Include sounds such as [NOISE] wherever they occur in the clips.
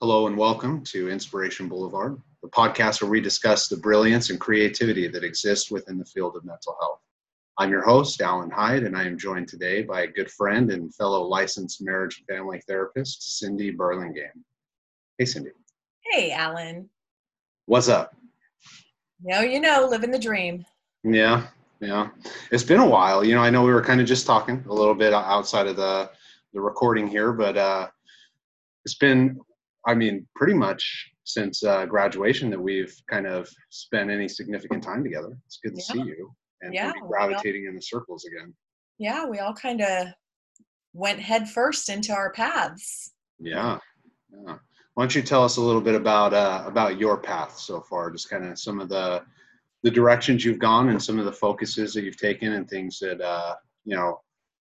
Hello and welcome to Inspiration Boulevard, the podcast where we discuss the brilliance and creativity that exists within the field of mental health. I'm your host, Alan Hyde, and I am joined today by a good friend and fellow licensed marriage and family therapist, Cindy Burlingame. Hey, Cindy. Hey, Alan. What's up? No, you know, living the dream. Yeah, yeah. It's been a while. You know, I know we were kind of just talking a little bit outside of the the recording here, but uh, it's been I mean, pretty much since uh, graduation that we've kind of spent any significant time together. It's good to yeah. see you and yeah, gravitating all, in the circles again. Yeah, we all kind of went head first into our paths. Yeah, yeah. Why don't you tell us a little bit about uh, about your path so far? Just kind of some of the the directions you've gone and some of the focuses that you've taken and things that uh, you know.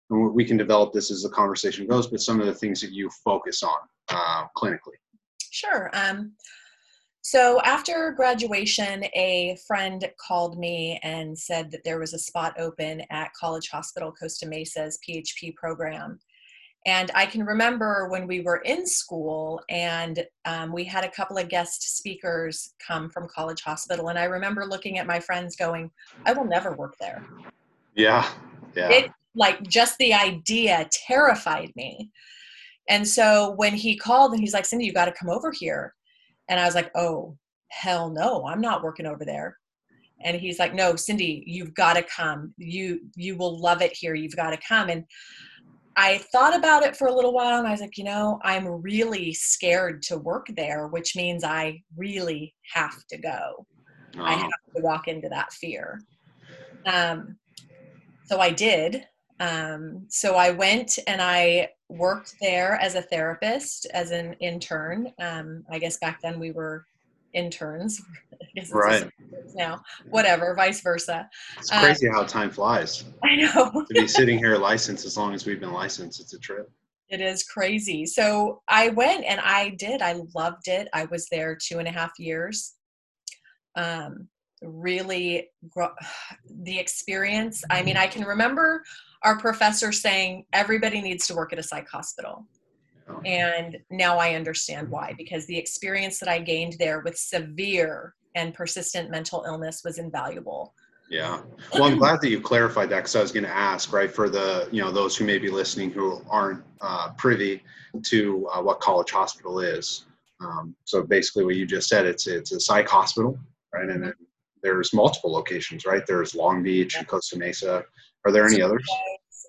We can develop this as the conversation goes, but some of the things that you focus on uh, clinically. Sure. Um, so after graduation, a friend called me and said that there was a spot open at College Hospital Costa Mesa's PHP program. And I can remember when we were in school and um, we had a couple of guest speakers come from College Hospital. And I remember looking at my friends going, I will never work there. Yeah. Yeah. It, like just the idea terrified me. And so when he called and he's like, Cindy, you got to come over here. And I was like, oh, hell no, I'm not working over there. And he's like, no, Cindy, you've got to come. You you will love it here. You've got to come. And I thought about it for a little while and I was like, you know, I'm really scared to work there, which means I really have to go. Oh. I have to walk into that fear. Um, so I did. Um, so I went and I worked there as a therapist, as an intern. Um, I guess back then we were interns. [LAUGHS] right. Now, whatever, vice versa. It's crazy how time flies. [LAUGHS] I know. to be sitting here licensed as long as we've been licensed, it's a trip. It is crazy. So I went and I did. I loved it. I was there two and a half years. Um, really, [SIGHS] the experience. I mean, I can remember our professor saying everybody needs to work at a psych hospital. And now I understand why, because the experience that I gained there with severe and persistent mental illness was invaluable. Yeah. Well, I'm glad that you clarified that because I was going to ask, right, for the, you know, those who may be listening who aren't uh, privy to uh, what College Hospital is. Um, so basically what you just said, it's, it's a psych hospital, right? And mm-hmm. there's multiple locations, right? There's Long Beach and Costa Mesa. Are there any others?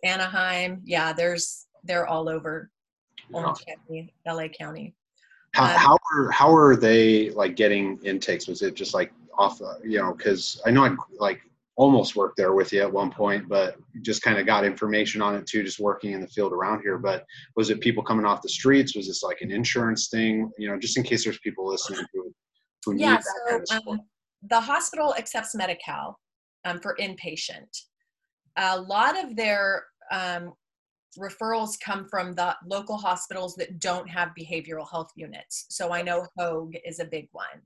Anaheim. Yeah, there's they're all over Orange yeah. County, LA County. How, um, how are how are they like getting intakes? Was it just like off, uh, you know? Because I know I like almost worked there with you at one point, but just kind of got information on it too, just working in the field around here. But was it people coming off the streets? Was this like an insurance thing? You know, just in case there's people listening who, who yeah, so, kind of um, the hospital accepts Medi-Cal um, for inpatient. A lot of their um, referrals come from the local hospitals that don't have behavioral health units. So I know Hoag is a big one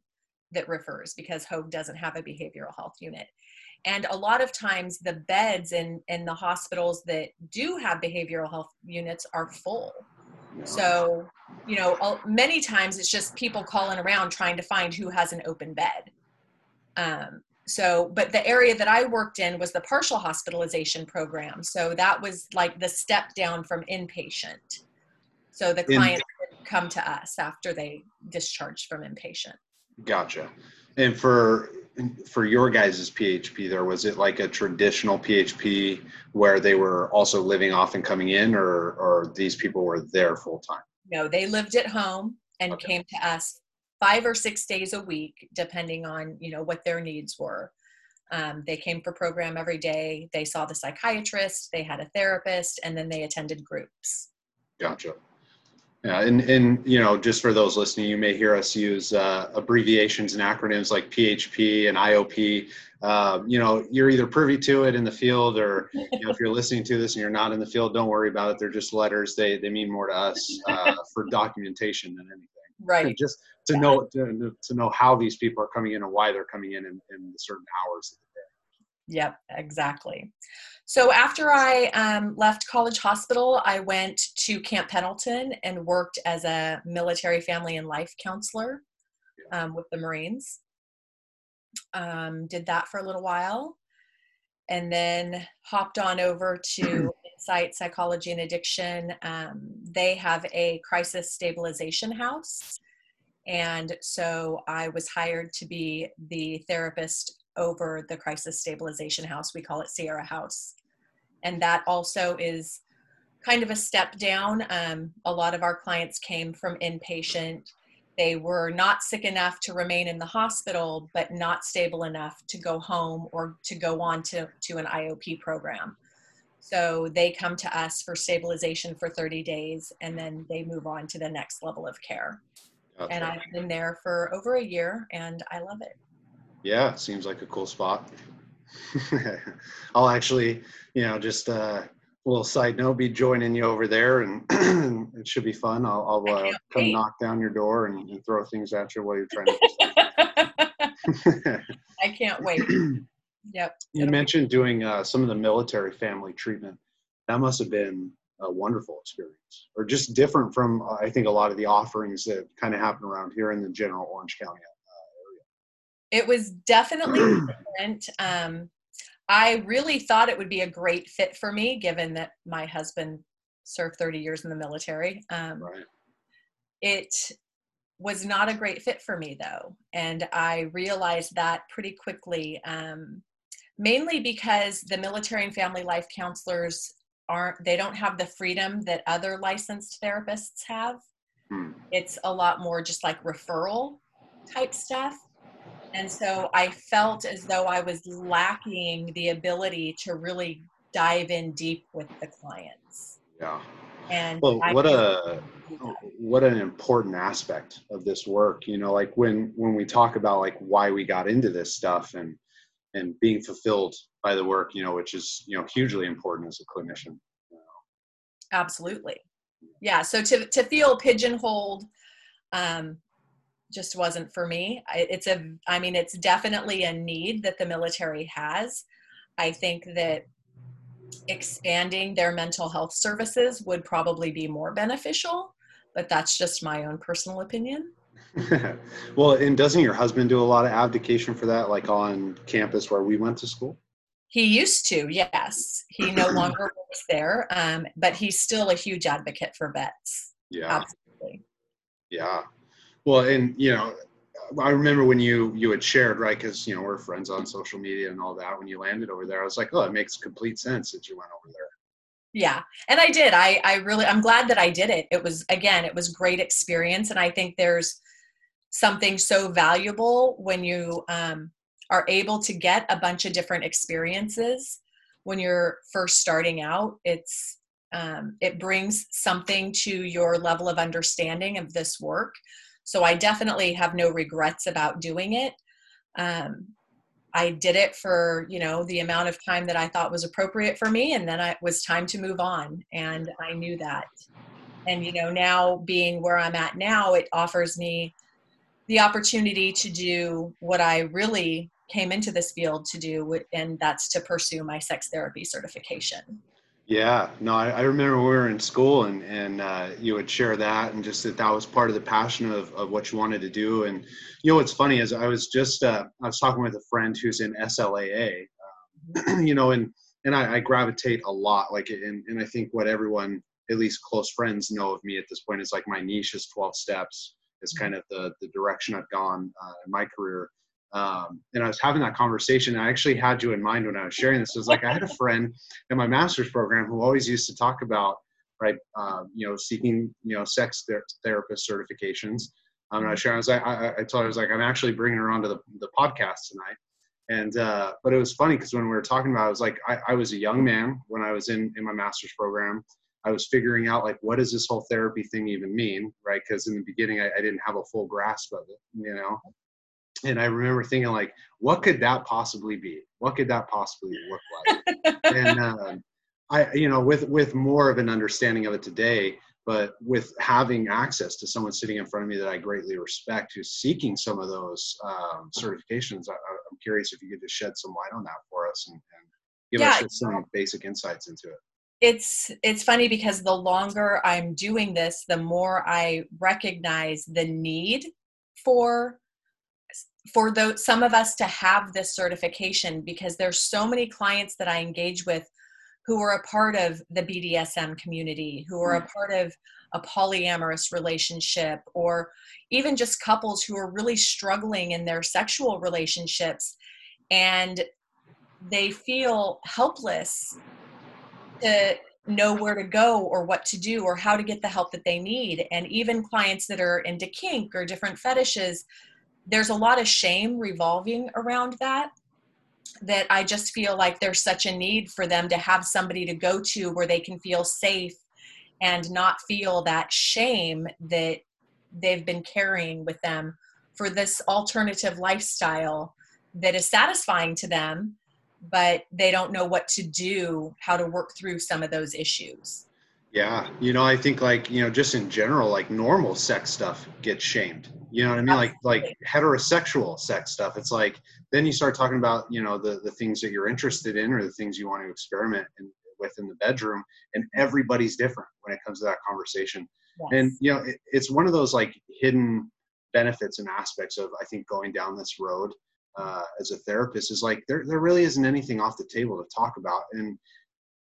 that refers because Hoag doesn't have a behavioral health unit. And a lot of times the beds in, in the hospitals that do have behavioral health units are full. So, you know, many times it's just people calling around trying to find who has an open bed. Um, so but the area that i worked in was the partial hospitalization program. So that was like the step down from inpatient. So the client would come to us after they discharged from inpatient. Gotcha. And for for your guys' php there was it like a traditional php where they were also living off and coming in or or these people were there full time? No they lived at home and okay. came to us five or six days a week, depending on you know what their needs were. Um, they came for program every day. They saw the psychiatrist. They had a therapist, and then they attended groups. Gotcha. Yeah, and and you know, just for those listening, you may hear us use uh, abbreviations and acronyms like PHP and IOP. Uh, you know, you're either privy to it in the field, or you know, if you're listening to this and you're not in the field, don't worry about it. They're just letters. They they mean more to us uh, for documentation than anything. Right. just to know to, to know how these people are coming in and why they're coming in in, in certain hours of the day. Yep, exactly. So after I um, left College Hospital, I went to Camp Pendleton and worked as a military family and life counselor um, with the Marines. Um, did that for a little while and then hopped on over to [CLEARS THROAT] Insight Psychology and Addiction. Um, they have a crisis stabilization house. And so I was hired to be the therapist over the crisis stabilization house. We call it Sierra House. And that also is kind of a step down. Um, a lot of our clients came from inpatient they were not sick enough to remain in the hospital, but not stable enough to go home or to go on to, to an IOP program. So they come to us for stabilization for 30 days and then they move on to the next level of care. Okay. And I've been there for over a year and I love it. Yeah, it seems like a cool spot. [LAUGHS] I'll actually, you know, just uh, little side note, be joining you over there, and [CLEARS THROAT] it should be fun. I'll, I'll uh, come wait. knock down your door and, and, throw things at you while you're trying to. [LAUGHS] I can't wait. [CLEARS THROAT] Yep. You mentioned doing uh, some of the military family treatment. That must have been a wonderful experience, or just different from uh, I think a lot of the offerings that kind of happen around here in the general Orange County uh, area. It was definitely different. Um, I really thought it would be a great fit for me, given that my husband served 30 years in the military. Um, right. It was not a great fit for me, though. And I realized that pretty quickly, um, mainly because the military and family life counselors aren't, they don't have the freedom that other licensed therapists have. Hmm. It's a lot more just like referral type stuff. And so I felt as though I was lacking the ability to really dive in deep with the clients. Yeah. And well, what a what an important aspect of this work. You know, like when when we talk about like why we got into this stuff and and being fulfilled by the work, you know, which is you know hugely important as a clinician. Absolutely. Yeah. So to to feel pigeonholed um, just wasn't for me. It's a, I mean, it's definitely a need that the military has. I think that expanding their mental health services would probably be more beneficial, but that's just my own personal opinion. [LAUGHS] well, and doesn't your husband do a lot of abdication for that, like on campus where we went to school? He used to, yes. He no [CLEARS THROAT] longer works there, um, but he's still a huge advocate for vets. Yeah. Absolutely. Yeah. Well, and you know, I remember when you you had shared right because you know we're friends on social media and all that. When you landed over there, I was like, oh, it makes complete sense that you went over there. Yeah, and I did. I I really I'm glad that I did it. It was again, it was great experience, and I think there's something so valuable when you um, are able to get a bunch of different experiences when you're first starting out. It's um, it brings something to your level of understanding of this work so I definitely have no regrets about doing it. Um, I did it for you know the amount of time that I thought was appropriate for me, and then it was time to move on, and I knew that. And you know now being where I'm at now, it offers me the opportunity to do what I really came into this field to do, and that's to pursue my sex therapy certification. Yeah, no, I, I, remember we were in school and, and uh, you would share that and just that that was part of the passion of, of what you wanted to do. And, you know, what's funny is I was just, uh, I was talking with a friend who's in SLAA, um, [CLEARS THROAT] you know, and, and I, I, gravitate a lot, like, and, and I think what everyone, at least close friends know of me at this point is like my niche is 12 steps is kind of the, the direction I've gone uh, in my career. Um, and I was having that conversation. I actually had you in mind when I was sharing this. It was like I had a friend in my master's program who always used to talk about, right, uh, you know, seeking, you know, sex ther- therapist certifications. Um, and I was sharing, I was like, I, I told her, I was like, I'm actually bringing her onto the, the podcast tonight. And, uh, but it was funny because when we were talking about it, I was like, I, I was a young man when I was in, in my master's program. I was figuring out like, what does this whole therapy thing even mean? Right. Cause in the beginning, I, I didn't have a full grasp of it, you know? and I remember thinking like, what could that possibly be? What could that possibly look like? and [LAUGHS] um, I, you know, with with more of an understanding of it today, but with having access to someone sitting in front of me that I greatly respect, who's seeking some of those um, certifications, I, am curious if you could just shed some light on that for us and, and give Yeah. us just some basic insights into it. It's it's funny because the longer i'm doing this the more i recognize the need for for those some of us to have this certification because there's so many clients that i engage with who are a part of the bdsm community who are a mm. part of a polyamorous relationship or even just couples who are really struggling in their sexual relationships and they feel helpless to know where to go or what to do or how to get the help that they need. And even clients that are into kink or different fetishes, there's a lot of shame revolving around that. That I just feel like there's such a need for them to have somebody to go to where they can feel safe and not feel that shame that they've been carrying with them for this alternative lifestyle that is satisfying to them but they don't know what to do, how to work through some of those issues. Yeah, you know, I think like you know, just in general, like normal sex stuff gets shamed. You know what I mean? Like like heterosexual sex stuff. It's like then you start talking about you know the the things that you're interested in or the things you want to experiment in, with in the bedroom, and everybody's different when it comes to that conversation. Yes. And you know, it, it's one of those like hidden benefits and aspects of I think going down this road uh, as a therapist is like there there really isn't anything off the table to talk about, and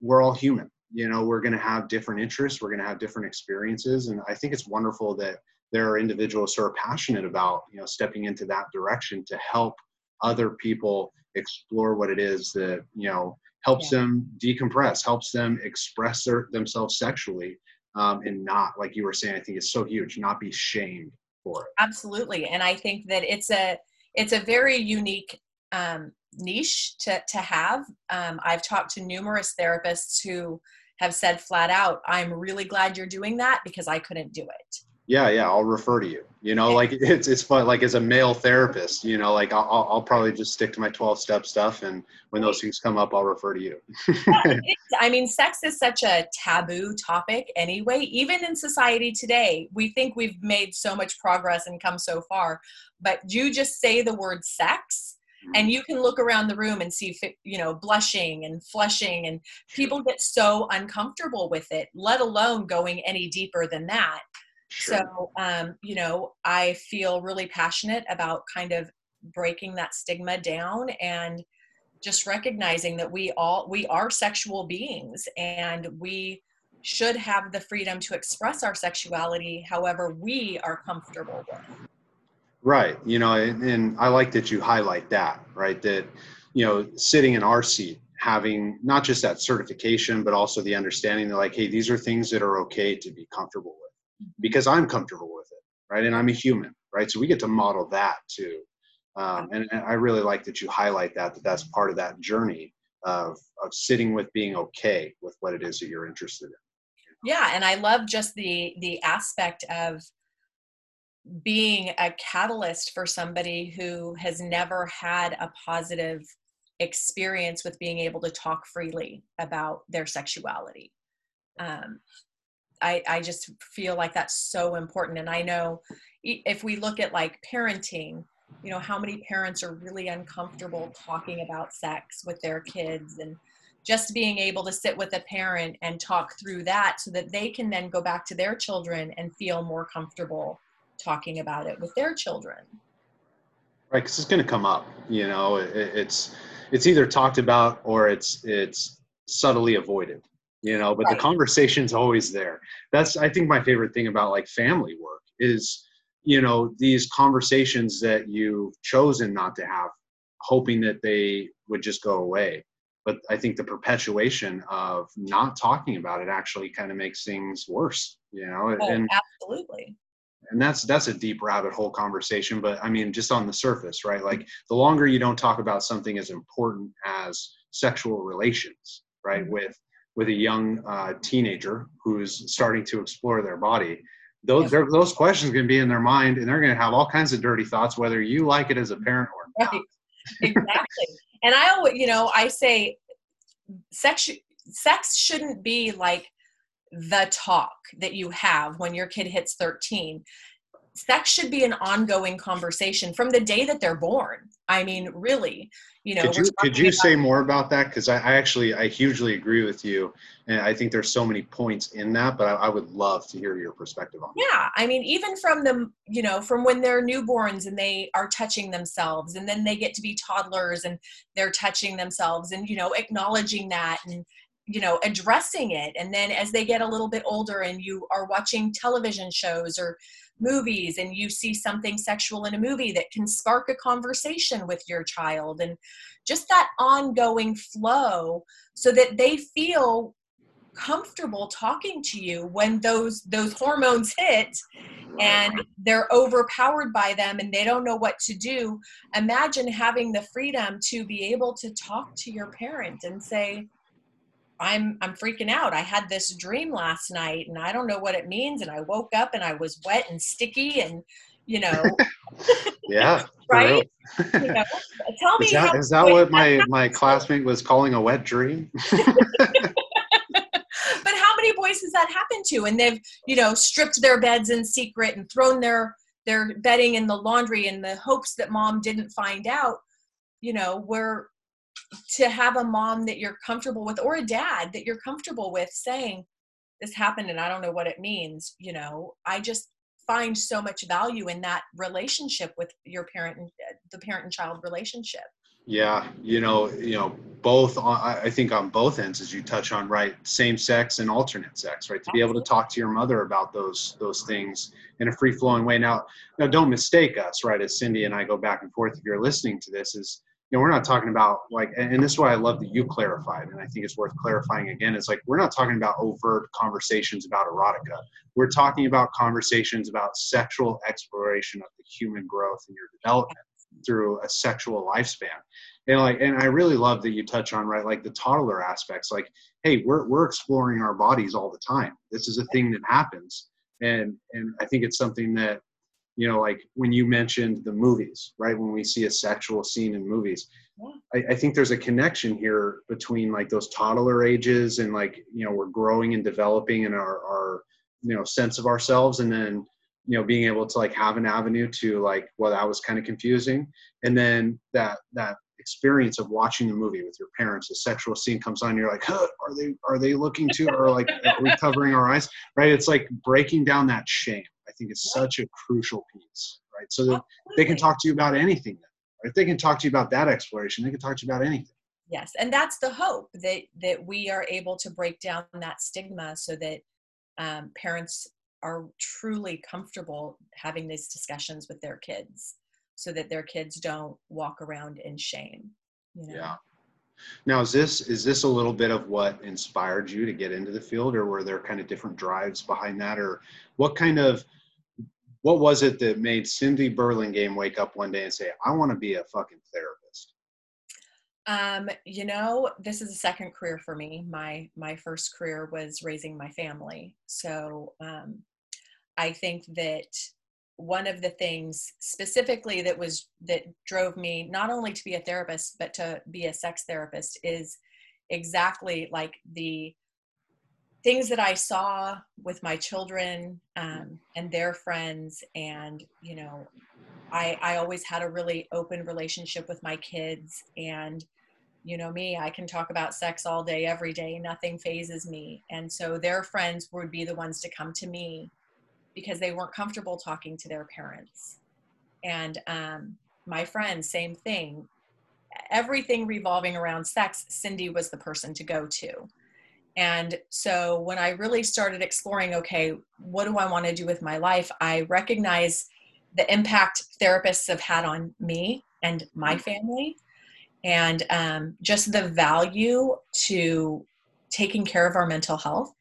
we're all human. You know, we're going to have different interests, we're going to have different experiences, and I think it's wonderful that there are individuals who are passionate about you know stepping into that direction to help other people explore what it is that you know helps Yeah. them decompress, helps them express their, themselves sexually, um, and not like you were saying. I think it's so huge, not be shamed for it. Absolutely. And I think that it's a it's a very unique um, niche to, to have. Um, I've talked to numerous therapists who have said flat out, I'm really glad you're doing that because I couldn't do it. Yeah yeah i'll refer to you you know like [LAUGHS] it's it's fun like as a male therapist you know like i'll, I'll- probably just stick to my 12 step stuff and when those things come up i'll refer to you. [LAUGHS] I mean, sex is such a taboo topic anyway, even in society today. We think we've made so much progress and come so far, but you just say the word sex and you can look around the room and see you know blushing and flushing and people get so uncomfortable with it let alone going any deeper than that Sure. so um, you know i feel really passionate about kind of breaking that stigma down and just recognizing that we all we are sexual beings and we should have the freedom to express our sexuality however we are comfortable with Right. You know, and, and I like that you highlight that, right? That, you know, sitting in our seat, having not just that certification, but also the understanding that, like, hey, these are things that are okay to be comfortable with because I'm comfortable with it, right? And I'm a human, right? So we get to model that too. Um, and, and I really like that you highlight that, that that's part of that journey of, of sitting with being okay with what it is that you're interested in. yeah and i love just the the aspect of being a catalyst for somebody who has never had a positive experience with being able to talk freely about their sexuality um, I, I just feel like that's so important. And i know if we look at like parenting you know how many parents are really uncomfortable talking about sex with their kids and just being able to sit with a parent and talk through that so that they can then go back to their children and feel more comfortable talking about it with their children. Right because it's going to come up you know it, it's it's either talked about or it's it's subtly avoided you know but Right. the conversation's always there that's i think my favorite thing about like family work is you know these conversations that you've chosen not to have hoping that they would just go away but i think the perpetuation of not talking about it actually kind of makes things worse you know oh and absolutely and that's that's a deep rabbit hole conversation but i mean just on the surface right like the longer you don't talk about something as important as sexual relations right Mhm. with with a young uh, teenager who's starting to explore their body those Yeah. those questions going to be in their mind and they're going to have all kinds of dirty thoughts whether you like it as a parent or not. Right. Exactly. And i always you know i say sex sex shouldn't be like the talk that you have when your kid hits 13 sex should be an ongoing conversation from the day that they're born. I mean, really, you know. Could you could you say more about that? Because I, I, actually I hugely agree with you, and I think there's so many points in that. But I, I would love to hear your perspective on. Yeah, I mean, even from the you know from when they're newborns and they are touching themselves, and then they get to be toddlers and they're touching themselves, and you know acknowledging that and you know addressing it and then as they get a little bit older and you are watching television shows or movies and you see something sexual in a movie that can spark a conversation with your child and just that ongoing flow so that they feel comfortable talking to you when those those hormones hit and they're overpowered by them and they don't know what to do. Imagine having the freedom to be able to talk to your parent and say I'm I'm freaking out. I had this dream last night and I don't know what it means and I woke up and I was wet and sticky and you know [LAUGHS] Yeah. right? you know, tell me is that, is that what my [LAUGHS] my classmate was calling a wet dream? [LAUGHS] but how many boys has that happened to and they've, you know, stripped their beds in secret and thrown their their bedding in the laundry in the hopes that mom didn't find out, you know, where to have a mom that you're comfortable with or a dad that you're comfortable with saying this happened and i don't know what it means you know? I just find so much value in that relationship with your parent and uh, the parent and child relationship. Yeah you know you know both i think on both ends as you touch on right same sex and alternate sex right? To be able to talk to your mother about those those things in a free flowing way. Now now don't mistake us right? As cindy and i go back and forth if you're listening to this is you know, we're not talking about like, and this is why I love that you clarified, and I think it's worth clarifying again. Is like we're not talking about overt conversations about erotica. We're talking about conversations about sexual exploration of the human growth and your development through a sexual lifespan. And like, and I really love that you touch on right, like the toddler aspects. Like, hey, we're we're exploring our bodies all the time. This is a thing that happens, and and I think it's something that you know, like when you mentioned the movies, right? When we see a sexual scene in movies, yeah. I, I, think there's a connection here between like those toddler ages and like, you know, we're growing and developing in our, our, you know, sense of ourselves. And then, you know, being able to like have an avenue to like, well, that was kind of confusing. And then that, that experience of watching the movie with your parents, the sexual scene comes on, you're like, huh, are they, are they looking to, or like, are we covering our eyes? Right. It's like breaking down that shame think is such a crucial piece, right? So that they can talk to you about anything. Then, If they can talk to you about that exploration, they can talk to you about anything. Yes, and that's the hope that that we are able to break down that stigma so that um, parents are truly comfortable having these discussions with their kids, so that their kids don't walk around in shame. You know? Yeah. Now, is this is this a little bit of what inspired you to get into the field, or were there kind of different drives behind that, or what kind of what was it that made Cindy Burlingame wake up one day and say, I want to be a fucking therapist? Um, you know, this is a second career for me. My my first career was raising my family. So um, I think that one of the things specifically that was that drove me not only to be a therapist but to be a sex therapist is exactly like the things that I saw with my children um, and their friends, and you know, I I always had a really open relationship with my kids, and you know me, I can talk about sex all day, every day, nothing fazes me, and so their friends would be the ones to come to me because they weren't comfortable talking to their parents, and um, my friends, same thing. Everything revolving around sex, Cindy was the person to go to and so when I really started exploring, okay, what do I want to do with my life? I recognize the impact therapists have had on me and my mm-hmm. family, and um, just the value to taking care of our mental health.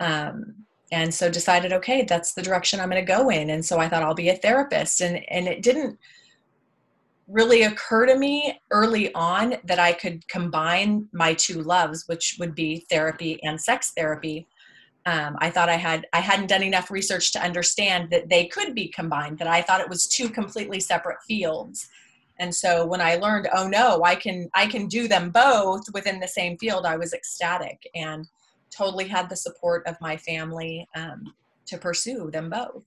Um, and so decided, okay, that's the direction I'm going to go in. And so I thought I'll be a therapist, and and it didn't really occur to me early on that I could combine my two loves, which would be therapy and sex therapy. Um, I thought I had I hadn't done enough research to understand that they could be combined. That I thought it was two completely separate fields. And so when I learned, oh no, I can I can do them both within the same field, I was ecstatic and totally had the support of my family um, to pursue them both.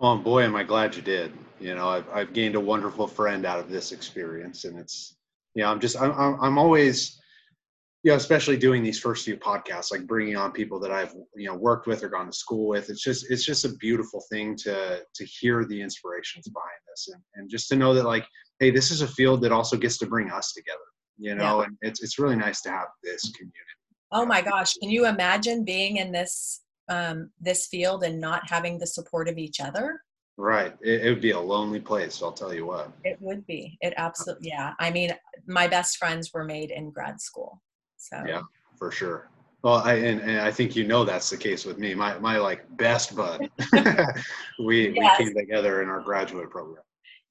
Oh boy, am I glad you did. You know, I've, I've gained a wonderful friend out of this experience, and it's, you know, I'm just, I'm, I'm always, you know, especially doing these first few podcasts, like bringing on people that I've, you know, worked with or gone to school with. It's just, it's just a beautiful thing to to hear the inspirations behind this, and, and just to know that, like, hey, this is a field that also gets to bring us together. You know, yeah. and it's it's really nice to have this community. Oh my gosh, can you imagine being in this um, this field and not having the support of each other? Right. It, it, would be a lonely place. I'll tell you what. It would be. It absolutely. Yeah. I mean, my best friends were made in grad school. So. Yeah, for sure. Well, I and, and I think you know that's the case with me. My my like best bud. [LAUGHS] we yes. we came together in our graduate program.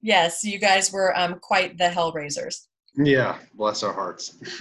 Yes, you guys were um, quite the hellraisers. Yeah, bless our hearts. [LAUGHS]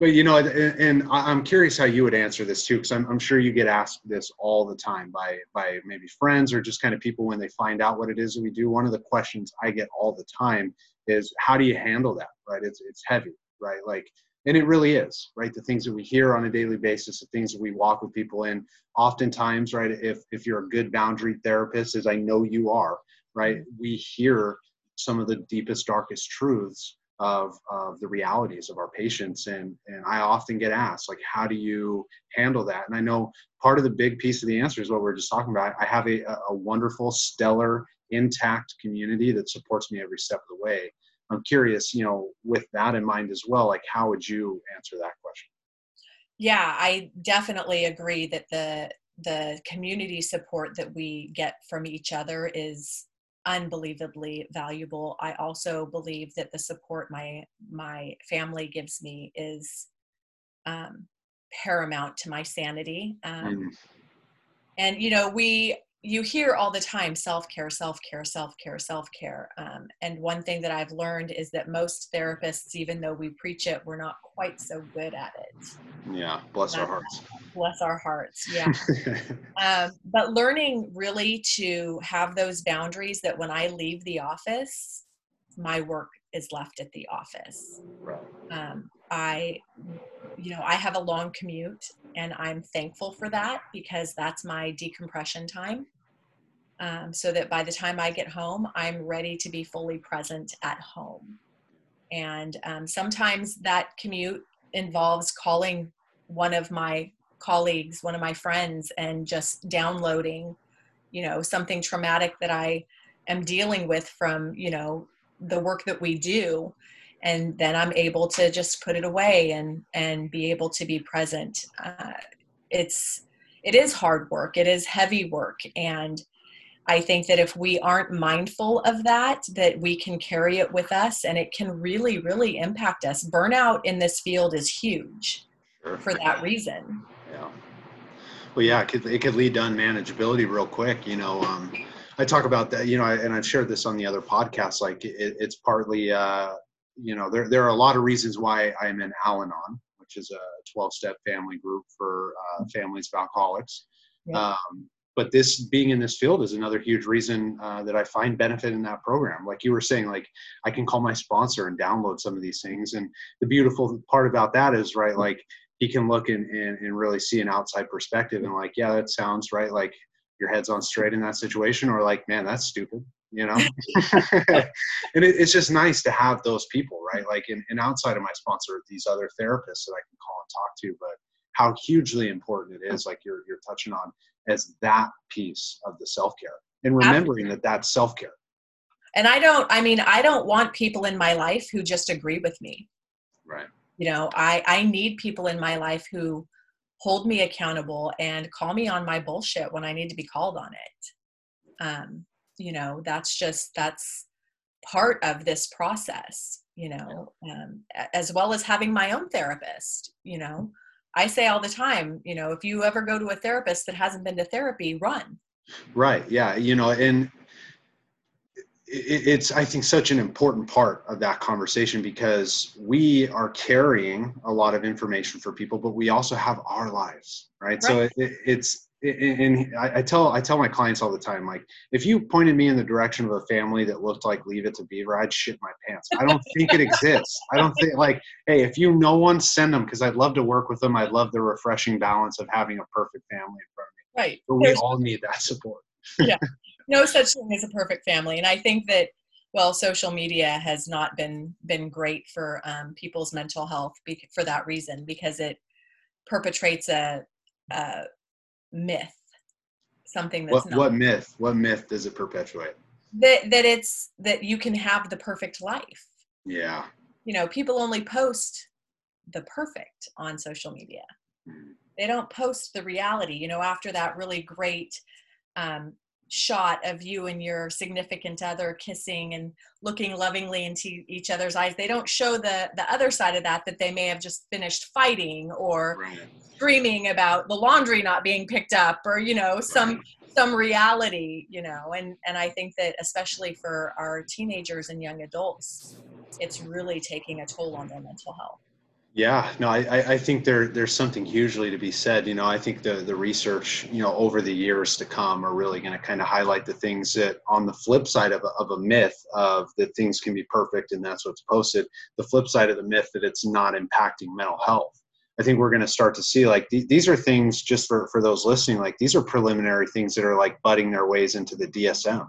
but you know, and, and, I'm curious how you would answer this too, because I'm, I'm sure you get asked this all the time by by maybe friends or just kind of people when they find out what it is that we do. One of the questions I get all the time is, how do you handle that? Right? It's it's heavy, right? Like, and it really is, right? The things that we hear on a daily basis, the things that we walk with people in. Oftentimes, right? If if you're a good boundary therapist, as I know you are, right? Mm-hmm. We hear some of the deepest, darkest truths of, of the realities of our patients. And and i often get asked like how do you handle that? And i know part of the big piece of the answer is what we are just talking about. I have a, a wonderful stellar intact community that supports me every step of the way. I'm curious you know with that in mind as well like how would you answer that question? Yeah i definitely agree that the the community support that we get from each other is unbelievably valuable. I also believe that the support my my family gives me is um, paramount to my sanity. Um, mm. And you know, we you hear all the time self-care self-care self-care self-care um, and one thing that i've learned is that most therapists even though we preach it we're not quite so good at it. Yeah bless our hearts. Bless our hearts yeah. [LAUGHS] Um, but learning really to have those boundaries that when i leave the office my work is left at the office. Right. um, i you know i have a long commute and i'm thankful for that because that's my decompression time. Um, so that by the time i get home i'm ready to be fully present at home. And um, sometimes that commute involves calling one of my colleagues one of my friends and just downloading you know something traumatic that i am dealing with from you know the work that we do and then i'm able to just put it away and and be able to be present. Uh, it's it is hard work it is heavy work and i think that if we aren't mindful of that that we can carry it with us and it can really really impact us. Burnout in this field is huge sure. for that reason. Yeah. Well yeah it could, it could lead to unmanageability real quick you know um, i talk about that you know and i've shared this on the other podcasts like it, it's partly uh, you know, there, there are a lot of reasons why I'm in Al Anon, which is a 12 step family group for uh, families of alcoholics. Yeah. Um, but this being in this field is another huge reason uh, that I find benefit in that program. Like you were saying, like I can call my sponsor and download some of these things. And the beautiful part about that is, right, like he can look and, and, and really see an outside perspective and like, yeah, that sounds right. Like your head's on straight in that situation or like, man, that's stupid you know? [LAUGHS] And it, it's just nice to have those people right? Like and, and outside of my sponsor these other therapists that i can call and talk to but how hugely important it is like you're you're touching on as that piece of the self-care and remembering Absolutely. that that's self-care. And i don't i mean i don't want people in my life who just agree with me. Right. You know i i need people in my life who hold me accountable and call me on my bullshit when i need to be called on it. Um you know that's just that's part of this process you know um, as well as having my own therapist you know. I say all the time you know if you ever go to a therapist that hasn't been to therapy run. Right yeah you know and it's i think such an important part of that conversation because we are carrying a lot of information for people but we also have our lives right, right. so it, it's and I, tell I tell my clients all the time, like if you pointed me in the direction of a family that looked like Leave It to Beaver, I'd shit my pants. I don't think it exists. I don't think like, hey, if you know one, send them because I'd love to work with them. I'd love the refreshing balance of having a perfect family in front of me. Right. But we There's, all need that support. yeah, [LAUGHS] no such thing as a perfect family, and I think that well, social media has not been been great for um, people's mental health be- for that reason because it perpetrates a, a myth, something that's what, not. What myth? What myth does it perpetuate? That that it's that you can have the perfect life. Yeah. You know, people only post the perfect on social media. Mm-hmm. They don't post the reality. You know, after that really great um, shot of you and your significant other kissing and looking lovingly into each other's eyes they don't show the the other side of that that they may have just finished fighting or right. screaming about the laundry not being picked up or you know some right. some reality you know and and i think that especially for our teenagers and young adults it's really taking a toll on their mental health yeah, no, I, I think there there's something hugely to be said. You know, I think the the research, you know, over the years to come are really going to kind of highlight the things that on the flip side of a, of a myth of that things can be perfect and that's what's posted. The flip side of the myth that it's not impacting mental health. I think we're going to start to see like th- these are things just for for those listening. Like these are preliminary things that are like butting their ways into the DSM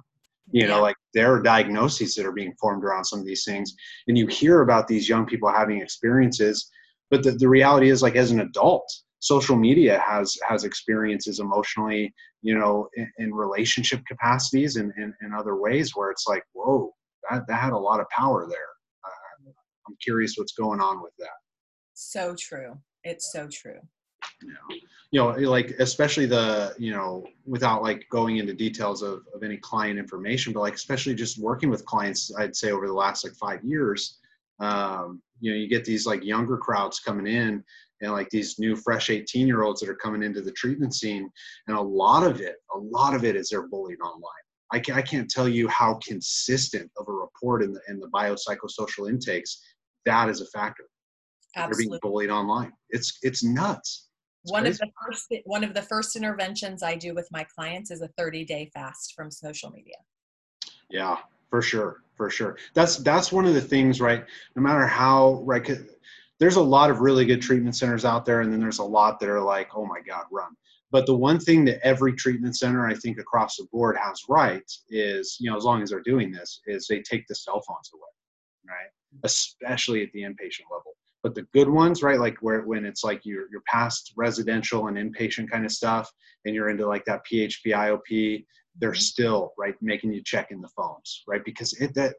you know like there are diagnoses that are being formed around some of these things and you hear about these young people having experiences but the, the reality is like as an adult social media has has experiences emotionally you know in, in relationship capacities and in, other ways where it's like whoa that, that had a lot of power there. Uh, i'm curious what's going on with that. So true. It's so true yeah. you know like especially the you know without like going into details of, of any client information but like especially just working with clients i'd say over the last like five years um, you know you get these like younger crowds coming in and like these new fresh 18 year olds that are coming into the treatment scene and a lot of it a lot of it is they're bullied online I, can, I can't tell you how consistent of a report in the in the biopsychosocial intakes that is a factor Absolutely. they're being bullied online it's it's nuts it's one crazy. of the first one of the first interventions i do with my clients is a 30 day fast from social media. Yeah for sure for sure. That's that's one of the things right no matter how right there's a lot of really good treatment centers out there and then there's a lot that are like oh my god run. But the one thing that every treatment center i think across the board has right is you know as long as they're doing this is they take the cell phones away right? Especially at the inpatient level but the good ones right like where when it's like you're, you're past residential and inpatient kind of stuff and you're into like that php iop they're mm-hmm. still right making you check in the phones right? Because it that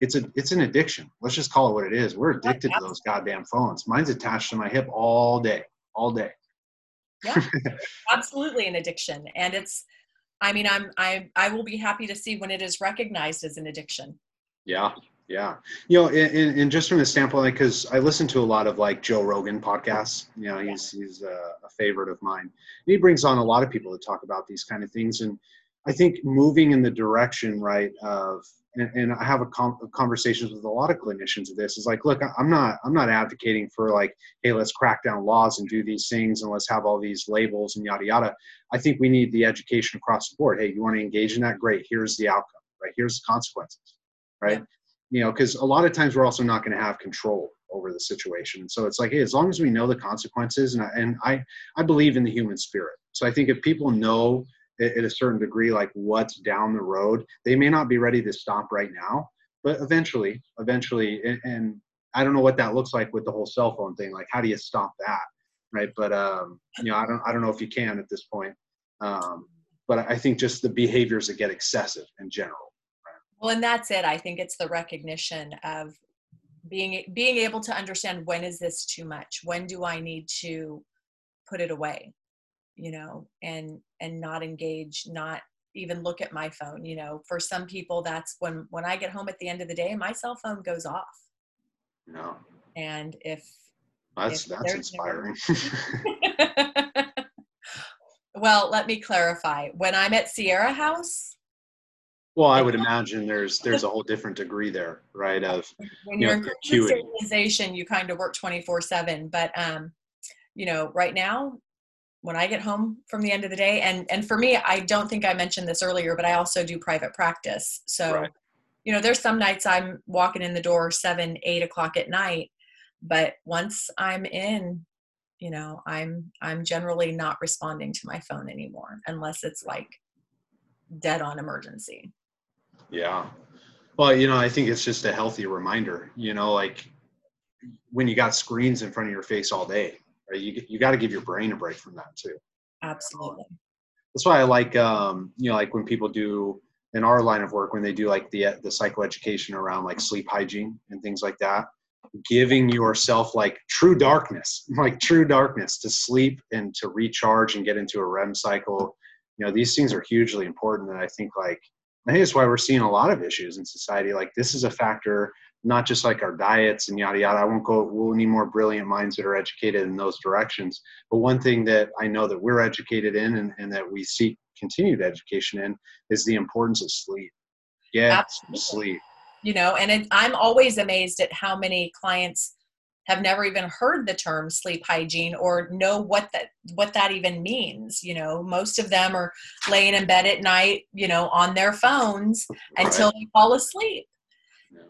it's a it's an addiction. Let's just call it what it is. We're addicted to those goddamn phones. Mine's attached to my hip all day all day. Yeah absolutely an addiction. And it's i mean i'm i i will be happy to see when it is recognized as an addiction. Yeah yeah you know and, and just from the standpoint because i listen to a lot of like joe rogan podcasts you know he's he's a, a favorite of mine and he brings on a lot of people to talk about these kind of things and I think moving in the direction, right, of and, and I have a com- conversations with a lot of clinicians of this is like, look, I'm not, I'm not advocating for like, hey, let's crack down laws and do these things and let's have all these labels and yada yada. I think we need the education across the board. Hey, you want to engage in that? Great. Here's the outcome. Right. Here's the consequences. Right. You know, because a lot of times we're also not going to have control over the situation. So it's like, hey, as long as we know the consequences, and I, and I, I believe in the human spirit. So I think if people know at a certain degree like what's down the road they may not be ready to stop right now but eventually eventually and, and, i don't know what that looks like with the whole cell phone thing like how do you stop that right but um you know i don't i don't know if you can at this point um but i think just the behaviors that get excessive in general? Well and that's it. I think it's the recognition of being being able to understand when is this too much? When do i need to put it away? You know and and not engage not even look at my phone. You know for some people that's when when i get home at the end of the day my cell phone goes off. No and if that's if that's inspiring. [LAUGHS] [LAUGHS] Well let me clarify. When i'm at sierra house well i would imagine there's there's a whole different degree there right of when you're in stabilization you kind of work 24 7 but um you know right now when I get home from the end of the day. And and for me, I don't think I mentioned this earlier, but I also do private practice. So, right. you know, there's some nights I'm walking in the door seven, eight o'clock at night, but once I'm in, you know, I'm I'm generally not responding to my phone anymore unless it's like dead on emergency. Yeah. Well, you know, I think it's just a healthy reminder, you know, like when you got screens in front of your face all day, right? You, you got to give your brain a break from that too. Absolutely. That's why I like, um, you know, like when people do in our line of work, when they do like the, the psychoeducation around like sleep hygiene and things like that, giving yourself like true darkness, [LAUGHS] like true darkness to sleep and to recharge and get into a REM cycle. You know, these things are hugely important. And I think like, I think that's why we're seeing a lot of issues in society. Like this is a factor, not just like our diets and yada yada. I won't go. We'll need more brilliant minds that are educated in those directions. But one thing that I know that we're educated in and, and that we seek continued education in is the importance of sleep. Get Absolutely. sleep you know and it, i'm always amazed at how many clients have never even heard the term sleep hygiene or know what that what that even means you know? Most of them are laying in bed at night you know on their phones until they fall asleep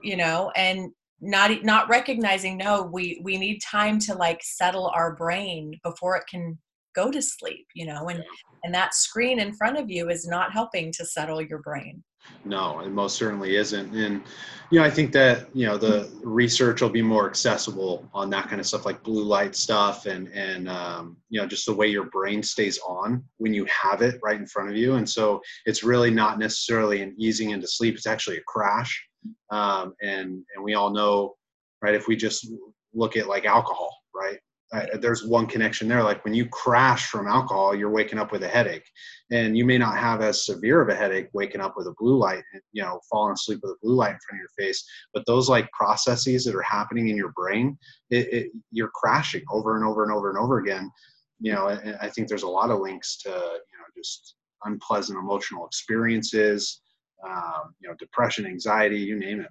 you know? And not not recognizing no we we need time to like settle our brain before it can go to sleep you know? And and that screen in front of you is not helping to settle your brain no, it most certainly isn't. And, you know, I think that, you know, the research will be more accessible on that kind of stuff like blue light stuff and, and, um, you know, just the way your brain stays on when you have it right in front of you. And so it's really not necessarily an easing into sleep. It's actually a crash. Um, and, and we all know, right, if we just look at like alcohol, right? Uh, there's one connection there. Like when you crash from alcohol, you're waking up with a headache, and you may not have as severe of a headache waking up with a blue light, you know, falling asleep with a blue light in front of your face. But those like processes that are happening in your brain, it, it, you're crashing over and over and over and over again. You know, I think there's a lot of links to you know just unpleasant emotional experiences, um, you know, depression, anxiety, you name it.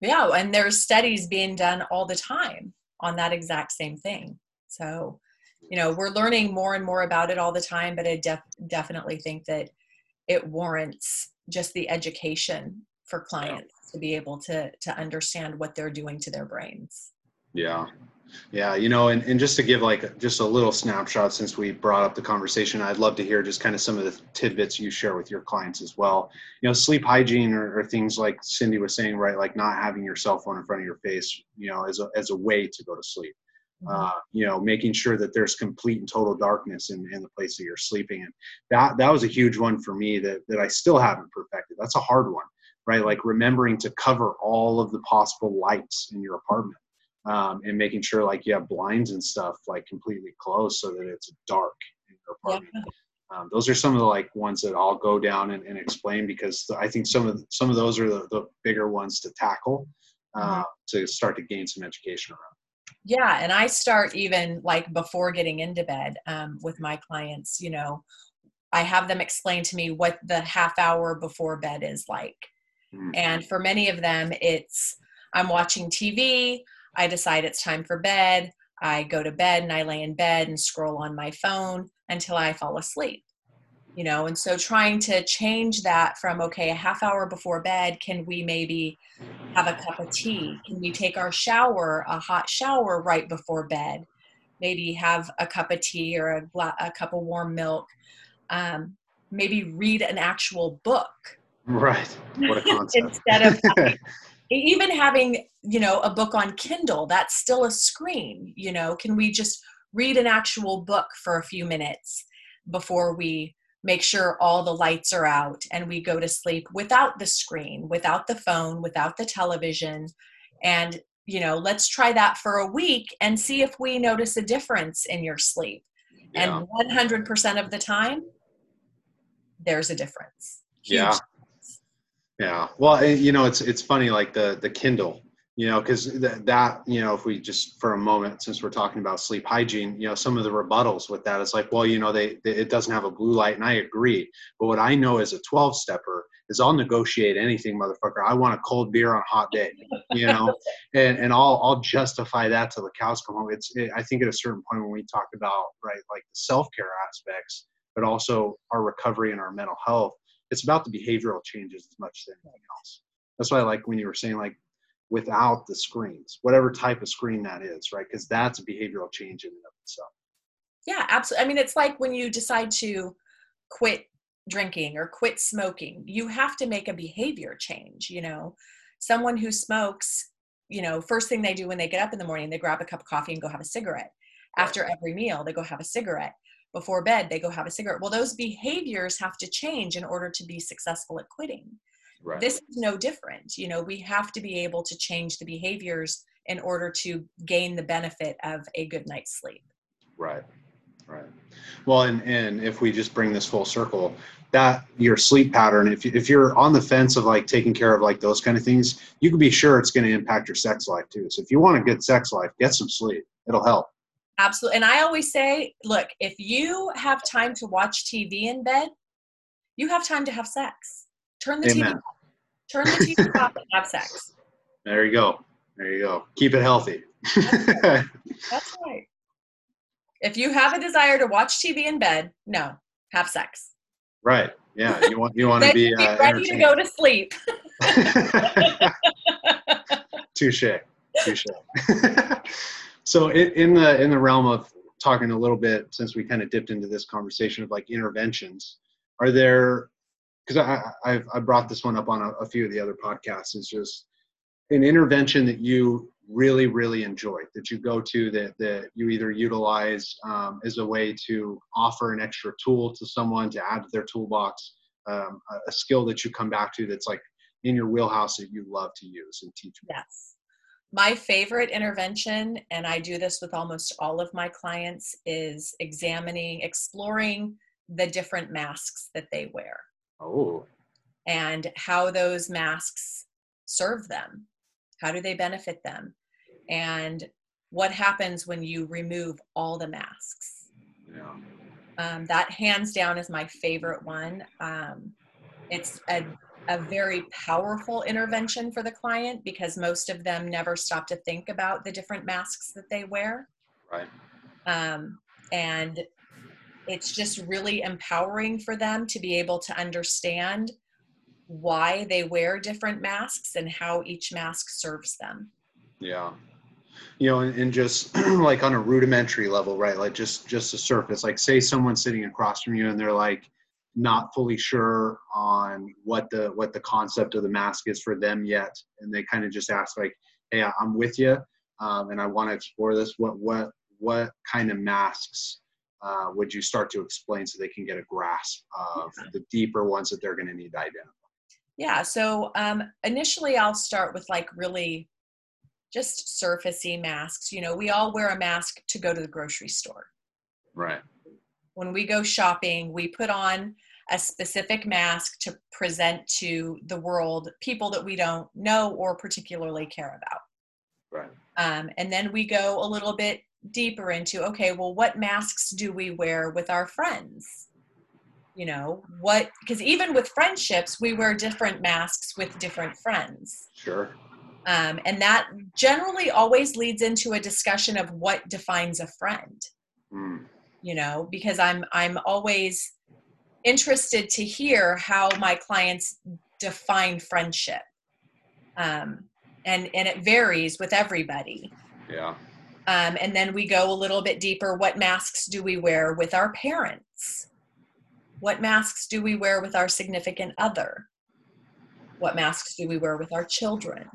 Yeah, and there's studies being done all the time on that exact same thing. So, you know, we're learning more and more about it all the time, but I def- definitely think that it warrants just the education for clients yeah. to be able to to understand what they're doing to their brains. Yeah. Yeah, you know, and, and just to give like just a little snapshot since we brought up the conversation, I'd love to hear just kind of some of the tidbits you share with your clients as well. You know, sleep hygiene or, or things like Cindy was saying, right? Like not having your cell phone in front of your face, you know, as a, as a way to go to sleep. Mm-hmm. uh, you know, making sure that there's complete and total darkness in, in the place that you're sleeping. And that, that was a huge one for me that, that I still haven't perfected. That's a hard one, right? Like remembering to cover all of the possible lights in your apartment um, and making sure like you have blinds and stuff like completely closed so that it's dark in your apartment. Yeah. Um, those are some of the like ones that I'll go down and, and explain because I think some of the, some of those are the, the bigger ones to tackle uh, mm-hmm. to start to gain some education around. Yeah, and I start even like before getting into bed um, with my clients. You know, I have them explain to me what the half hour before bed is like. Mm-hmm. And for many of them, it's I'm watching TV, I decide it's time for bed, I go to bed and I lay in bed and scroll on my phone until I fall asleep you know and so trying to change that from okay a half hour before bed can we maybe have a cup of tea? Can we take our shower a hot shower right before bed? Maybe have a cup of tea or a, gla- a cup of warm milk. Um, maybe read an actual book. Right. What a [LAUGHS] concept. Instead of [LAUGHS] having, even having you know a book on kindle that's still a screen you know? Can we just read an actual book for a few minutes before we make sure all the lights are out and we go to sleep without the screen without the phone without the television. And you know let's try that for a week and see if we notice a difference in your sleep. Yeah. and 100% of the time there's a difference. Huge yeah. difference. yeah. Well you know it's it's funny like the the kindle you know because th- that you know if we just for a moment since we're talking about sleep hygiene you know some of the rebuttals with that is like well you know they, they, it doesn't have a blue light and i agree. But what i know as a 12 stepper is i'll negotiate anything motherfucker. I want a cold beer on a hot day you know? [LAUGHS] And and i'll i'll justify that to the cows come home. It's it, i think at a certain point when we talk about right like the self-care aspects but also our recovery and our mental health it's about the behavioral changes as much as anything else. That's why like when you were saying like without the screens, whatever type of screen that is, right? Because that's a behavioral change in and of itself. Yeah, absolutely. I mean, it's like when you decide to quit drinking or quit smoking you have to make a behavior change you know someone who smokes you know first thing they do when they get up in the morning they grab a cup of coffee and go have a cigarette after every meal they go have a cigarette before bed they go have a cigarette well those behaviors have to change in order to be successful at quitting Right. this is no different you know we have to be able to change the behaviors in order to gain the benefit of a good night's sleep Right. Right. Well, and, and if we just bring this full circle, that your sleep pattern, if, you- if you're on the fence of like taking care of like those kind of things, you can be sure it's going to impact your sex life too. So if you want a good sex life, get some sleep. It'll help. absolutely and i always say look if you have time to watch tv in bed you have time to have sex turn the tv off. turn the tv off and have sex There you go. There you go. Keep it healthy. that's right [LAUGHS] if you have a desire to watch tv in bed no have sex right. Yeah. You want, you want to be be uh, ready to go to sleep [LAUGHS] Touche. Touche. [LAUGHS] so in, in the in the realm of talking a little bit, since we kind of dipped into this conversation of like interventions, are there? Because I I've, I brought this one up on a, a few of the other podcasts. Is just an intervention that you really really enjoy that you go to that that you either utilize um, as a way to offer an extra tool to someone to add to their toolbox um, a, a skill that you come back to that's like in your wheelhouse that you love to use and teach Yes. My favorite intervention, and I do this with almost all of my clients, is examining, exploring the different masks that they wear oh and how those masks serve them. How do they benefit them? And what happens when you remove all the masks? yeah Um, that hands down is my favorite one. Um, it's a, a very powerful intervention for the client because most of them never stop to think about the different masks that they wear. right Um, and it's just really empowering for them to be able to understand why they wear different masks and how each mask serves them. yeah you know and, and just [CLEARS THROAT] like on a rudimentary level right like just just a surface like say someone's sitting across from you and they're like not fully sure on what the what the concept of the mask is for them yet and they kind of just ask like hey i'm with you um, and i want to explore this what what what kind of masks uh, would you start to explain so they can get a grasp of the deeper ones that they're going to need to identify Yeah, so um, initially I'll start with like really just surfacey masks. You know, we all wear a mask to go to the grocery store. right When we go shopping, we put on a specific mask to present to the world people that we don't know or particularly care about. right Um, and then we go a little bit deeper into okay, well, what masks do we wear with our friends? You know, what, because even with friendships, we wear different masks with different friends. sure. Um, and that generally always leads into a discussion of what defines a friend. Mm, you know because i'm i'm always interested to hear how my clients define friendship. Um, and and it varies with everybody. Yeah um, and then we go a little bit deeper. What masks do we wear with our parents? What masks do we wear with our significant other? What masks do we wear with our children?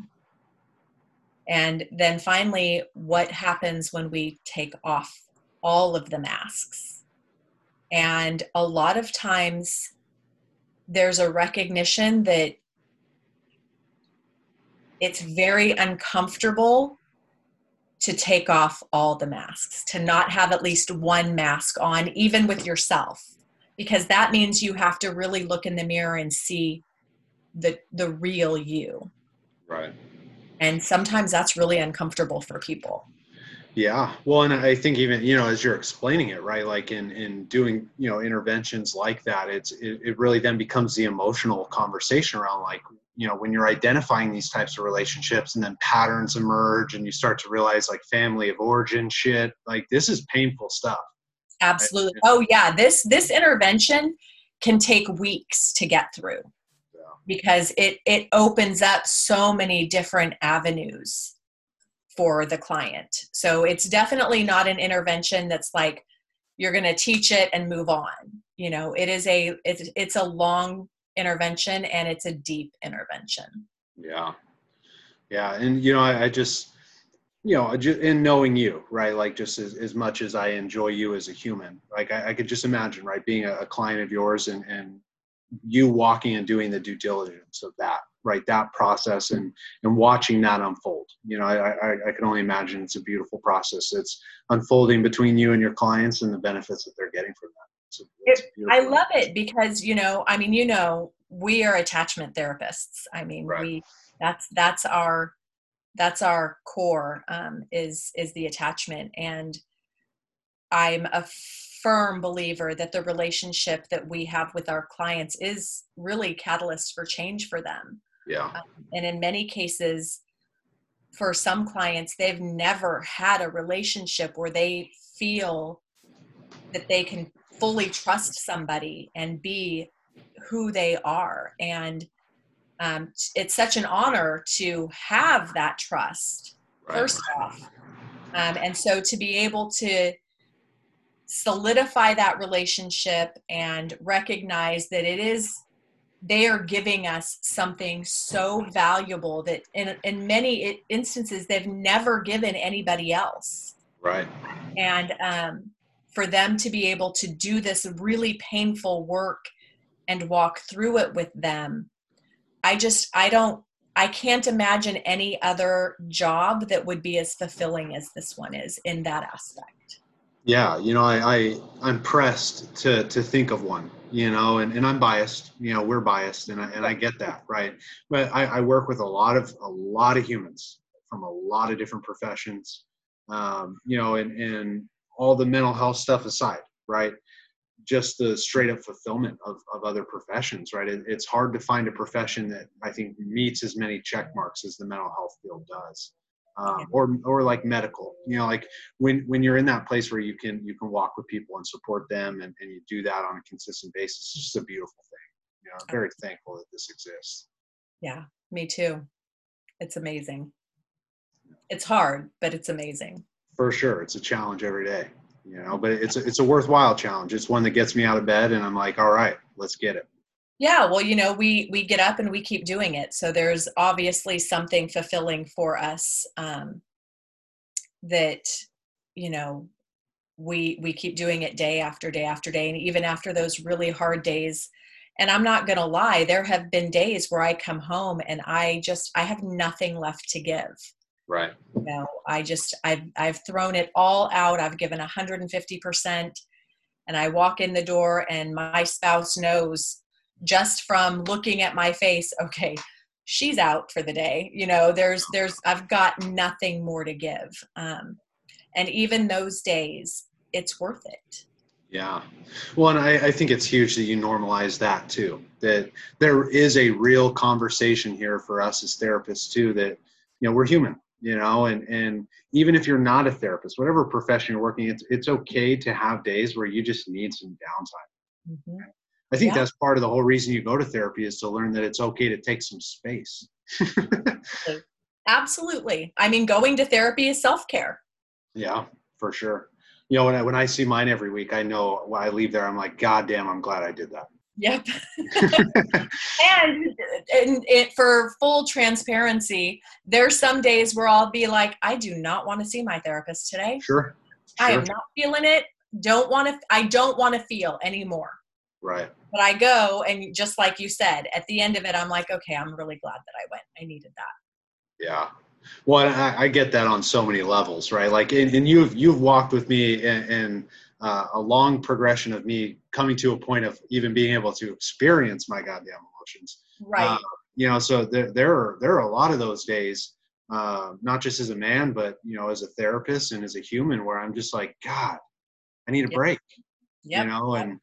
And then finally what happens when we take off all of the masks? And a lot of times there's a recognition that it's very uncomfortable to take off all the masks, to not have at least one mask on, even with yourself, because that means you have to really look in the mirror and see the the real you. right And sometimes that's really uncomfortable for people. Yeah, well, and I think even you know as you're explaining it, right? Like in in doing you know interventions like that, it's it, it really then becomes the emotional conversation around like you know when you're identifying these types of relationships and then patterns emerge and you start to realize like family of origin shit, like this is painful stuff. Absolutely. Oh yeah, this this intervention can take weeks to get through Yeah. because it it opens up so many different avenues for the client. So it's definitely not an intervention that's like you're going to teach it and move on. you know it is a it's, it's a long intervention and it's a deep intervention. Yeah. Yeah and you know i, I just you know in knowing you right like just as, as much as i enjoy you as a human like i, I could just imagine right being a, a client of yours and and you walking and doing the due diligence of that right that process and and watching that unfold. You know i i, I can only imagine it's a beautiful process it's unfolding between you and your clients and the benefits that they're getting from that so I love it because you know, I mean, you know, we are attachment therapists. I mean, right. we that's that's our that's our core um, is is the attachment, and I'm a firm believer that the relationship that we have with our clients is really catalyst for change for them. Yeah, um, and in many cases, for some clients, they've never had a relationship where they feel that they can fully trust somebody and be who they are. And um, it's such an honor to have that trust, right. first off. Um, and so to be able to solidify that relationship and recognize that it is they are giving us something so valuable that in, in many instances they've never given anybody else right and um, for them to be able to do this really painful work and walk through it with them. I just i don't i can't imagine any other job that would be as fulfilling as this one is in that aspect. Yeah you know i, I i'm pressed to to think of one you know and, and i'm biased you know we're biased and I, and I get that right? But I, I work with a lot of a lot of humans from a lot of different professions. Um, you know and and all the mental health stuff aside, right? Just the straight up fulfillment of, of other professions, right? It, it's hard to find a profession that I think meets as many check marks as the mental health field does. Um, or or like medical you know like when when you're in that place where you can you can walk with people and support them and, and you do that on a consistent basis it's just a beautiful thing you know i'm very thankful that this exists. Yeah me too. It's amazing. It's hard but it's amazing for sure it's a challenge every day you know but it's a, it's a worthwhile challenge. It's one that gets me out of bed and i'm like all right let's get it. Yeah well you know we we get up and we keep doing it. So there's obviously something fulfilling for us um that you know we we keep doing it day after day after day and even after those really hard days. And i'm not going to lie there have been days where i come home and i just i have nothing left to give Right. You know, I just I've I've thrown it all out. I've given 150% and I walk in the door and my spouse knows just from looking at my face, okay, she's out for the day. You know, there's there's I've got nothing more to give. Um and even those days, it's worth it. Yeah. Well, and I, I, think it's huge that you normalize that too. That there is a real conversation here for us as therapists too. That you know we're human you know and and even if you're not a therapist whatever profession you're working it's it's okay to have days where you just need some downtime. Mm-hmm. i think yeah. that's part of the whole reason you go to therapy is to learn that it's okay to take some space. Absolutely. I mean going to therapy is self-care. Yeah for sure. You know when I, when I see mine every week i know when i leave there i'm like god damn i'm glad i did that Yep. [LAUGHS] and, and it, for full transparency, there's some days where I'll be like, I do not want to see my therapist today. Sure. sure. I am not feeling it. Don't want to. I don't want to feel anymore. Right. But I go, and just like you said, at the end of it, I'm like, okay, I'm really glad that I went. I needed that. Yeah. Well, I, I get that on so many levels, right? Like, and, and you've you've walked with me and uh, a long progression of me coming to a point of even being able to experience my goddamn emotions. Right. Uh, you know, so there there are there are a lot of those days, uh, not just as a man, but you know, as a therapist and as a human, where I'm just like, God, I need a yep. break. Yep. You know, and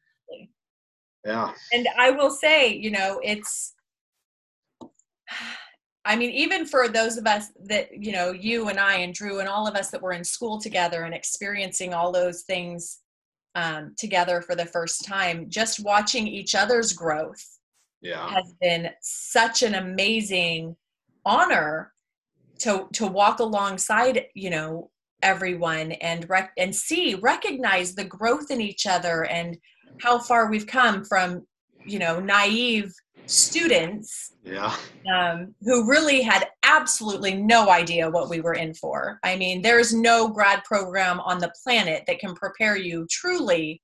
yeah. And I will say, you know, it's. I mean, even for those of us that, you know, you and I and Drew and all of us that were in school together and experiencing all those things um, together for the first time, just watching each other's growth yeah. has been such an amazing honor to to walk alongside, you know, everyone and rec- and see recognize the growth in each other and how far we've come from you know naive students yeah um, who really had absolutely no idea what we were in for. I mean there's no grad program on the planet that can prepare you truly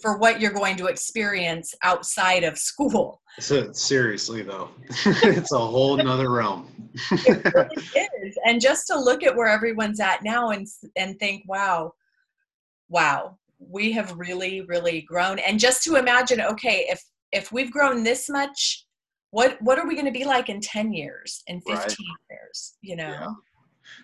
for what you're going to experience outside of school. So, seriously though [LAUGHS] it's a whole nother realm. It [LAUGHS] really is. And just to look at where everyone's at now and and think wow wow we have really really grown. And just to imagine okay if if we've grown this much what what are we going to be like in 10 years in 15 right. years you know? Yeah.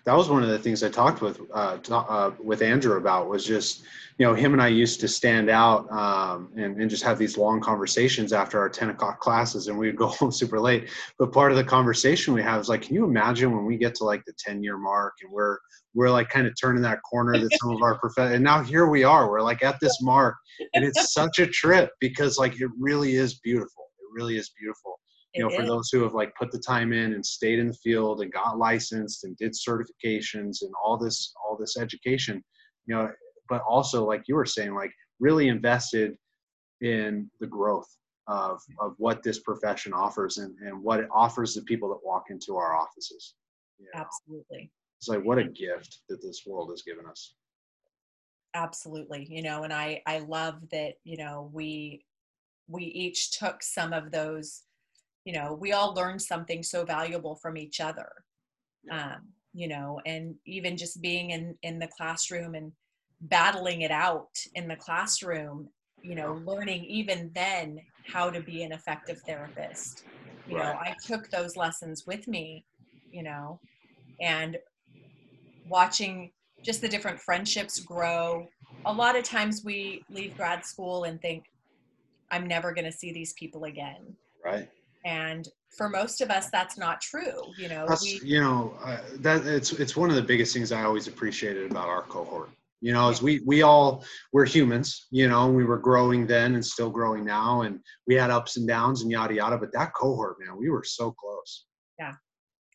that was one of the things i talked with uh, uh, with andrew about was just you know him and i used to stand out um, and, and just have these long conversations after our 10 o'clock classes and we'd go [LAUGHS] home super late. But part of the conversation we have is like can you imagine when we get to like the 10 year mark and we're we're like kind of turning that corner that some of our [LAUGHS] professors and now here we are we're like at this mark. And it's [LAUGHS] such a trip because like it really is beautiful. It really is beautiful you know, for those who have like put the time in and stayed in the field and got licensed and did certifications and all this all this education, you know, but also like you were saying, like really invested in the growth of of what this profession offers and, and what it offers the people that walk into our offices. You know? Absolutely. It's like what a gift that this world has given us. Absolutely. You know, and I I love that, you know, we we each took some of those you know we all learned something so valuable from each other um, you know and even just being in in the classroom and battling it out in the classroom you know learning even then how to be an effective therapist. You right. know i took those lessons with me you know and watching just the different friendships grow. A lot of times we leave grad school and think i'm never going to see these people again. Right and for most of us that's not true you know that's, we, you know uh, that it's it's one of the biggest things i always appreciated about our cohort. You know as we we all we're humans you know we were growing then and still growing now and we had ups and downs and yada yada but that cohort man we were so close. Yeah.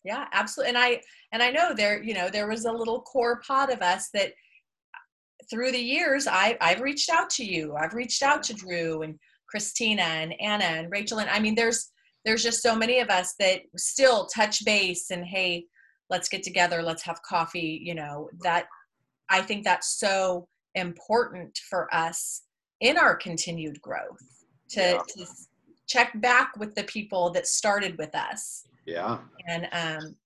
Yeah absolutely and i and i know there you know there was a little core pod of us that through the years i i've reached out to you. I've reached out to drew and christina and anna and rachel and i mean there's there's just so many of us that still touch base and hey let's get together let's have coffee you know that i think that's so important for us in our continued growth to, yeah. to check back with the people that started with us yeah and um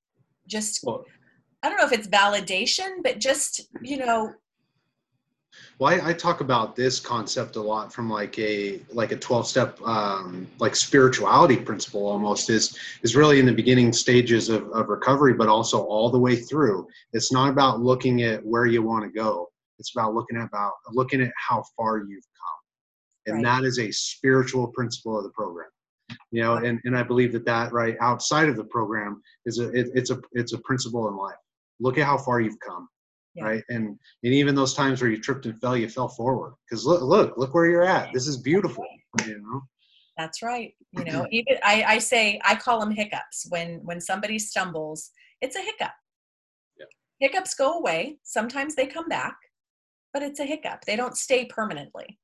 just well, i don't know if it's validation but just you know well, I, I, talk about this concept a lot from like a like a twelve step um, like spirituality principle almost is is really in the beginning stages of, of recovery, but also all the way through. It's not about looking at where you want to go. It's about looking at about looking at how far you've come, and right. that is a spiritual principle of the program. You know, and, and I believe that that right outside of the program is a it, it's a it's a principle in life. Look at how far you've come yeah. right? And and even those times where you tripped and fell you fell forward. Because look look look where you're at. This is beautiful you know? That's right you know [CLEARS THROAT] even I, I say i call them hiccups. When when somebody stumbles it's a hiccup. Yeah. hiccups go away. Sometimes they come back but it's a hiccup. They don't stay permanently.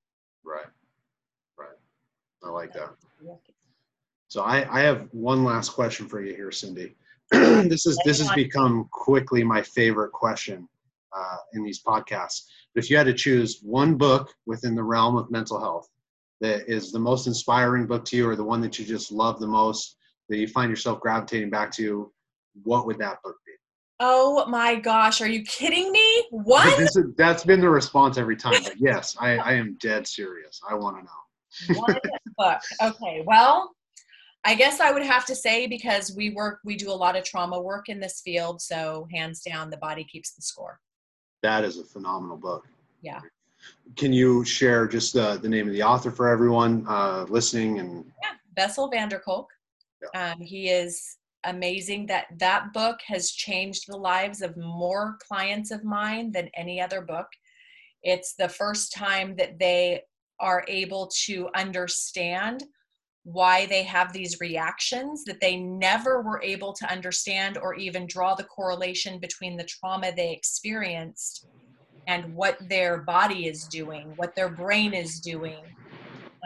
Right. Right. I like that. So i i have one last question for you here cindy. [CLEARS THROAT] This is this has become quickly my favorite question uh, in these podcasts. But if you had to choose one book within the realm of mental health that is the most inspiring book to you, or the one that you just love the most, that you find yourself gravitating back to, what would that book be? Oh my gosh, are you kidding me? What? Is, that's been the response every time. But yes, I, I am dead serious. I want to know. One book. Okay, well, I guess I would have to say because we work, we do a lot of trauma work in this field. So hands down, the body keeps the score that is a phenomenal book. Yeah. Can you share just the, the name of the author for everyone uh, listening? And yeah, Bessel van der Kolk. Yeah. Um, he is amazing. That that book has changed the lives of more clients of mine than any other book. It's the first time that they are able to understand why they have these reactions that they never were able to understand or even draw the correlation between the trauma they experienced and what their body is doing, what their brain is doing.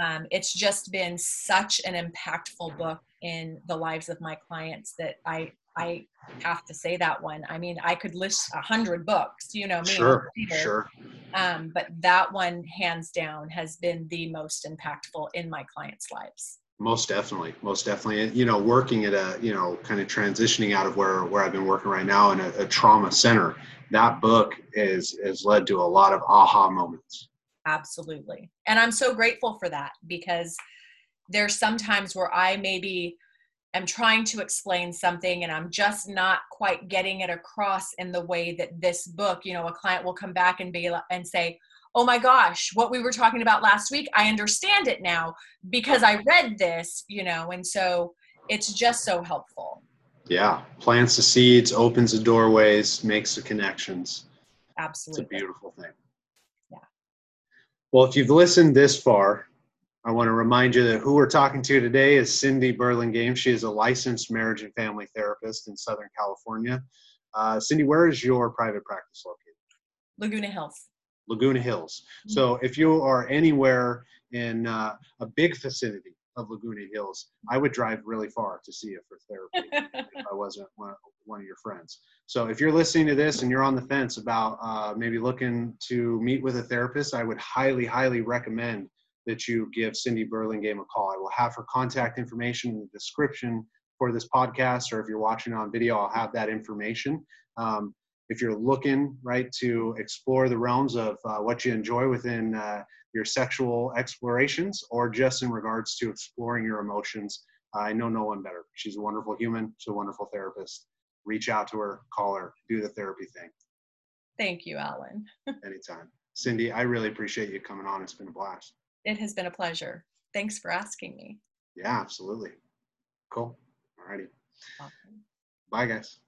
Um, it's just been such an impactful book in the lives of my clients that I I have to say that one. I mean, I could list a hundred books, you know me. Sure, sure. Um, but that one, hands down, has been the most impactful in my clients' lives. Most definitely, most definitely. You know, working at a, you know, kind of transitioning out of where where I've been working right now in a, a trauma center. That book is has led to a lot of aha moments. Absolutely, and I'm so grateful for that because there's sometimes where I maybe am trying to explain something and I'm just not quite getting it across in the way that this book, you know, a client will come back and be and say, "Oh my gosh, what we were talking about last week, I understand it now because I read this," you know, and so it's just so helpful. Yeah, plants the seeds, opens the doorways, makes the connections. Absolutely. It's a beautiful thing. Yeah. Well, if you've listened this far, I want to remind you that who we're talking to today is Cindy Burlingame. She is a licensed marriage and family therapist in Southern California. Uh, Cindy, where is your private practice located? Laguna Hills. Laguna Hills. Mm-hmm. So if you are anywhere in uh, a big vicinity of Laguna Hills, I would drive really far to see you for therapy [LAUGHS] if I wasn't one, one, of your friends. So if you're listening to this and you're on the fence about uh, maybe looking to meet with a therapist, I would highly, highly recommend that you give Cindy Burlingame a call. I will have her contact information in the description for this podcast, or if you're watching on video, I'll have that information. Um, if you're looking right to explore the realms of uh, what you enjoy within uh, your sexual explorations, or just in regards to exploring your emotions, I know no one better. She's a wonderful human. She's a wonderful therapist. Reach out to her, call her, do the therapy thing. Thank you, Alan. [LAUGHS] Anytime. Cindy, I really appreciate you coming on. It's been a blast. It has been a pleasure. Thanks for asking me. Yeah, absolutely. Cool. All righty. Awesome. Bye, guys.